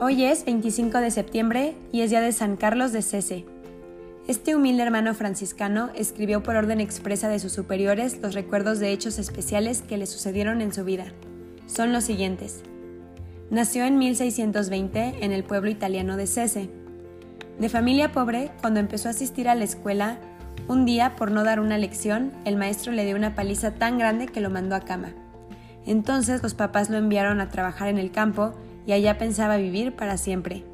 Hoy es 25 de septiembre y es día de San Carlos de Cese. Este humilde hermano franciscano escribió por orden expresa de sus superiores los recuerdos de hechos especiales que le sucedieron en su vida. Son los siguientes. Nació en 1620 en el pueblo italiano de Cese. De familia pobre, cuando empezó a asistir a la escuela, un día, por no dar una lección, el maestro le dio una paliza tan grande que lo mandó a cama. Entonces los papás lo enviaron a trabajar en el campo allá pensaba vivir para siempre.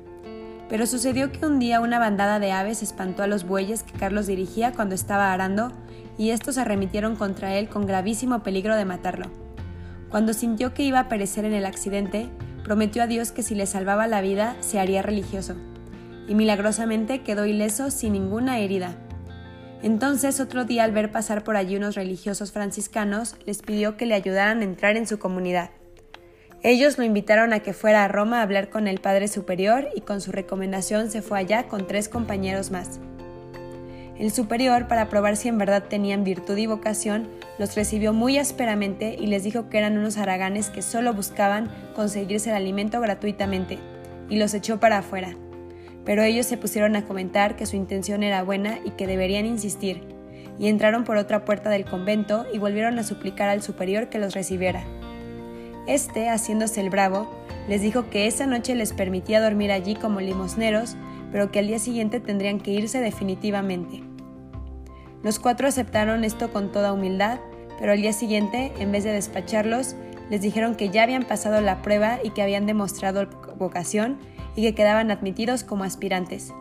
Pero sucedió que un día una bandada de aves espantó a los bueyes que Carlos dirigía cuando estaba arando y estos arremitieron contra él con gravísimo peligro de matarlo. Cuando sintió que iba a perecer en el accidente, prometió a Dios que si le salvaba la vida se haría religioso, y milagrosamente quedó ileso sin ninguna herida. Entonces otro día al ver pasar por allí unos religiosos franciscanos, les pidió que le ayudaran a entrar en su comunidad. Ellos lo invitaron a que fuera a Roma a hablar con el Padre Superior y con su recomendación se fue allá con tres compañeros más. El superior, para probar si en verdad tenían virtud y vocación, los recibió muy ásperamente y les dijo que eran unos haraganes que solo buscaban conseguirse el alimento gratuitamente, y los echó para afuera. Pero ellos se pusieron a comentar que su intención era buena y que deberían insistir, y entraron por otra puerta del convento y volvieron a suplicar al superior que los recibiera. Este, haciéndose el bravo, les dijo que esa noche les permitía dormir allí como limosneros, pero que al día siguiente tendrían que irse definitivamente. Los cuatro aceptaron esto con toda humildad, pero al día siguiente, en vez de despacharlos, les dijeron que ya habían pasado la prueba y que habían demostrado vocación y que quedaban admitidos como aspirantes.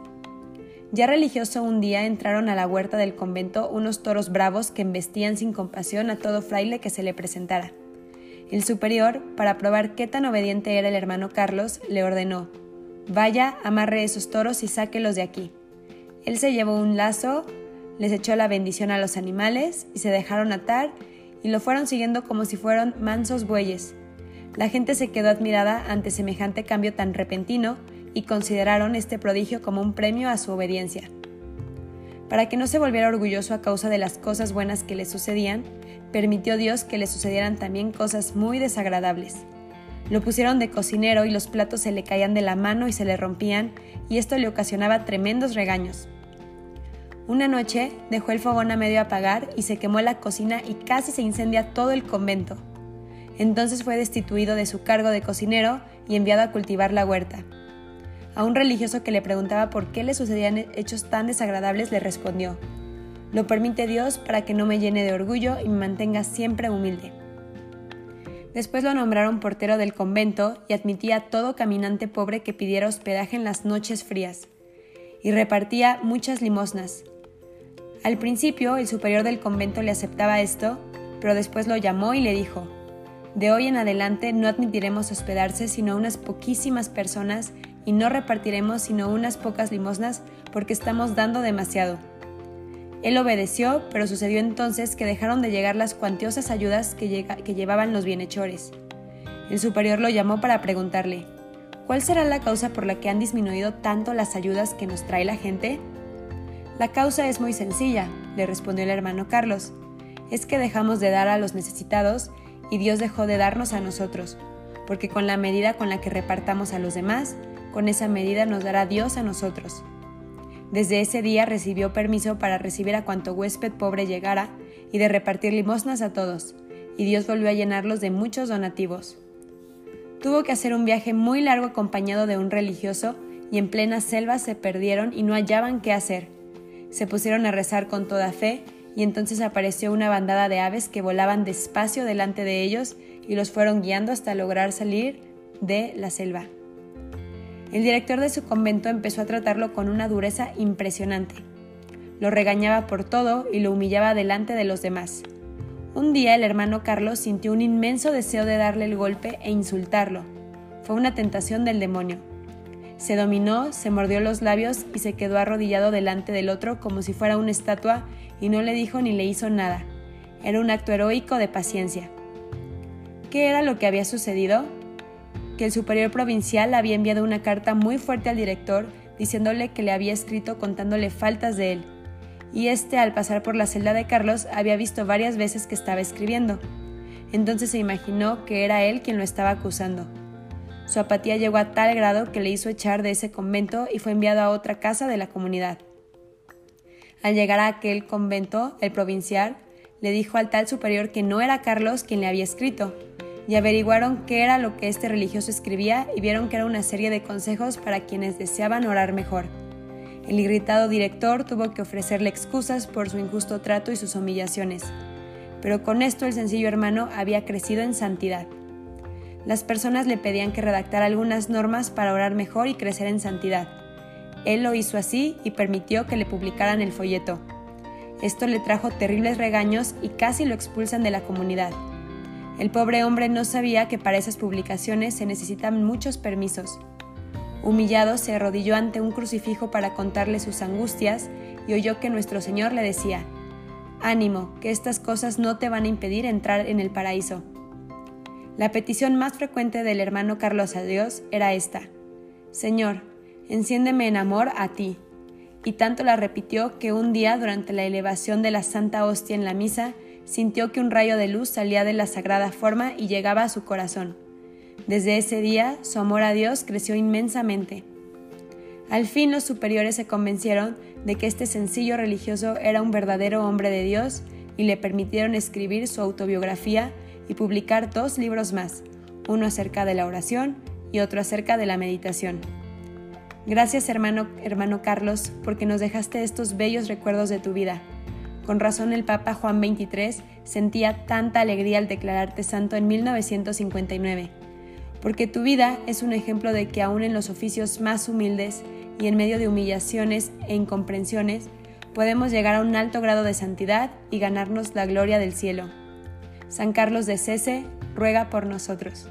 Ya religioso un día entraron a la huerta del convento unos toros bravos que embestían sin compasión a todo fraile que se le presentara. El superior, para probar qué tan obediente era el hermano Carlos, le ordenó, Vaya, amarre esos toros y sáquelos de aquí. Él se llevó un lazo, les echó la bendición a los animales y se dejaron atar y lo fueron siguiendo como si fueran mansos bueyes. La gente se quedó admirada ante semejante cambio tan repentino y consideraron este prodigio como un premio a su obediencia. Para que no se volviera orgulloso a causa de las cosas buenas que le sucedían, permitió Dios que le sucedieran también cosas muy desagradables. Lo pusieron de cocinero y los platos se le caían de la mano y se le rompían, y esto le ocasionaba tremendos regaños. Una noche dejó el fogón a medio apagar y se quemó la cocina y casi se incendia todo el convento. Entonces fue destituido de su cargo de cocinero y enviado a cultivar la huerta. A un religioso que le preguntaba por qué le sucedían hechos tan desagradables le respondió, lo permite Dios para que no me llene de orgullo y me mantenga siempre humilde. Después lo nombraron portero del convento y admitía a todo caminante pobre que pidiera hospedaje en las noches frías, y repartía muchas limosnas. Al principio el superior del convento le aceptaba esto, pero después lo llamó y le dijo, de hoy en adelante no admitiremos hospedarse sino unas poquísimas personas y no repartiremos sino unas pocas limosnas porque estamos dando demasiado. Él obedeció, pero sucedió entonces que dejaron de llegar las cuantiosas ayudas que, que llevaban los bienhechores. El superior lo llamó para preguntarle, ¿cuál será la causa por la que han disminuido tanto las ayudas que nos trae la gente? La causa es muy sencilla, le respondió el hermano Carlos. Es que dejamos de dar a los necesitados y Dios dejó de darnos a nosotros, porque con la medida con la que repartamos a los demás, con esa medida nos dará Dios a nosotros. Desde ese día recibió permiso para recibir a cuanto huésped pobre llegara y de repartir limosnas a todos, y Dios volvió a llenarlos de muchos donativos. Tuvo que hacer un viaje muy largo acompañado de un religioso y en plena selva se perdieron y no hallaban qué hacer. Se pusieron a rezar con toda fe y entonces apareció una bandada de aves que volaban despacio delante de ellos y los fueron guiando hasta lograr salir de la selva. El director de su convento empezó a tratarlo con una dureza impresionante. Lo regañaba por todo y lo humillaba delante de los demás. Un día el hermano Carlos sintió un inmenso deseo de darle el golpe e insultarlo. Fue una tentación del demonio. Se dominó, se mordió los labios y se quedó arrodillado delante del otro como si fuera una estatua y no le dijo ni le hizo nada. Era un acto heroico de paciencia. ¿Qué era lo que había sucedido? Que el superior provincial había enviado una carta muy fuerte al director diciéndole que le había escrito contándole faltas de él, y este al pasar por la celda de Carlos había visto varias veces que estaba escribiendo. Entonces se imaginó que era él quien lo estaba acusando. Su apatía llegó a tal grado que le hizo echar de ese convento y fue enviado a otra casa de la comunidad. Al llegar a aquel convento, el provincial le dijo al tal superior que no era Carlos quien le había escrito, y averiguaron qué era lo que este religioso escribía y vieron que era una serie de consejos para quienes deseaban orar mejor. El irritado director tuvo que ofrecerle excusas por su injusto trato y sus humillaciones, pero con esto el sencillo hermano había crecido en santidad. Las personas le pedían que redactara algunas normas para orar mejor y crecer en santidad. Él lo hizo así y permitió que le publicaran el folleto. Esto le trajo terribles regaños y casi lo expulsan de la comunidad. El pobre hombre no sabía que para esas publicaciones se necesitan muchos permisos. Humillado se arrodilló ante un crucifijo para contarle sus angustias y oyó que nuestro Señor le decía, Ánimo, que estas cosas no te van a impedir entrar en el paraíso. La petición más frecuente del hermano Carlos a Dios era esta, Señor, enciéndeme en amor a ti. Y tanto la repitió que un día, durante la elevación de la Santa Hostia en la misa, sintió que un rayo de luz salía de la sagrada forma y llegaba a su corazón. Desde ese día, su amor a Dios creció inmensamente. Al fin los superiores se convencieron de que este sencillo religioso era un verdadero hombre de Dios y le permitieron escribir su autobiografía y publicar dos libros más, uno acerca de la oración y otro acerca de la meditación. Gracias hermano, hermano Carlos, porque nos dejaste estos bellos recuerdos de tu vida. Con razón el Papa Juan XXIII sentía tanta alegría al declararte santo en 1959, porque tu vida es un ejemplo de que aún en los oficios más humildes y en medio de humillaciones e incomprensiones, podemos llegar a un alto grado de santidad y ganarnos la gloria del cielo. San Carlos de Cese ruega por nosotros.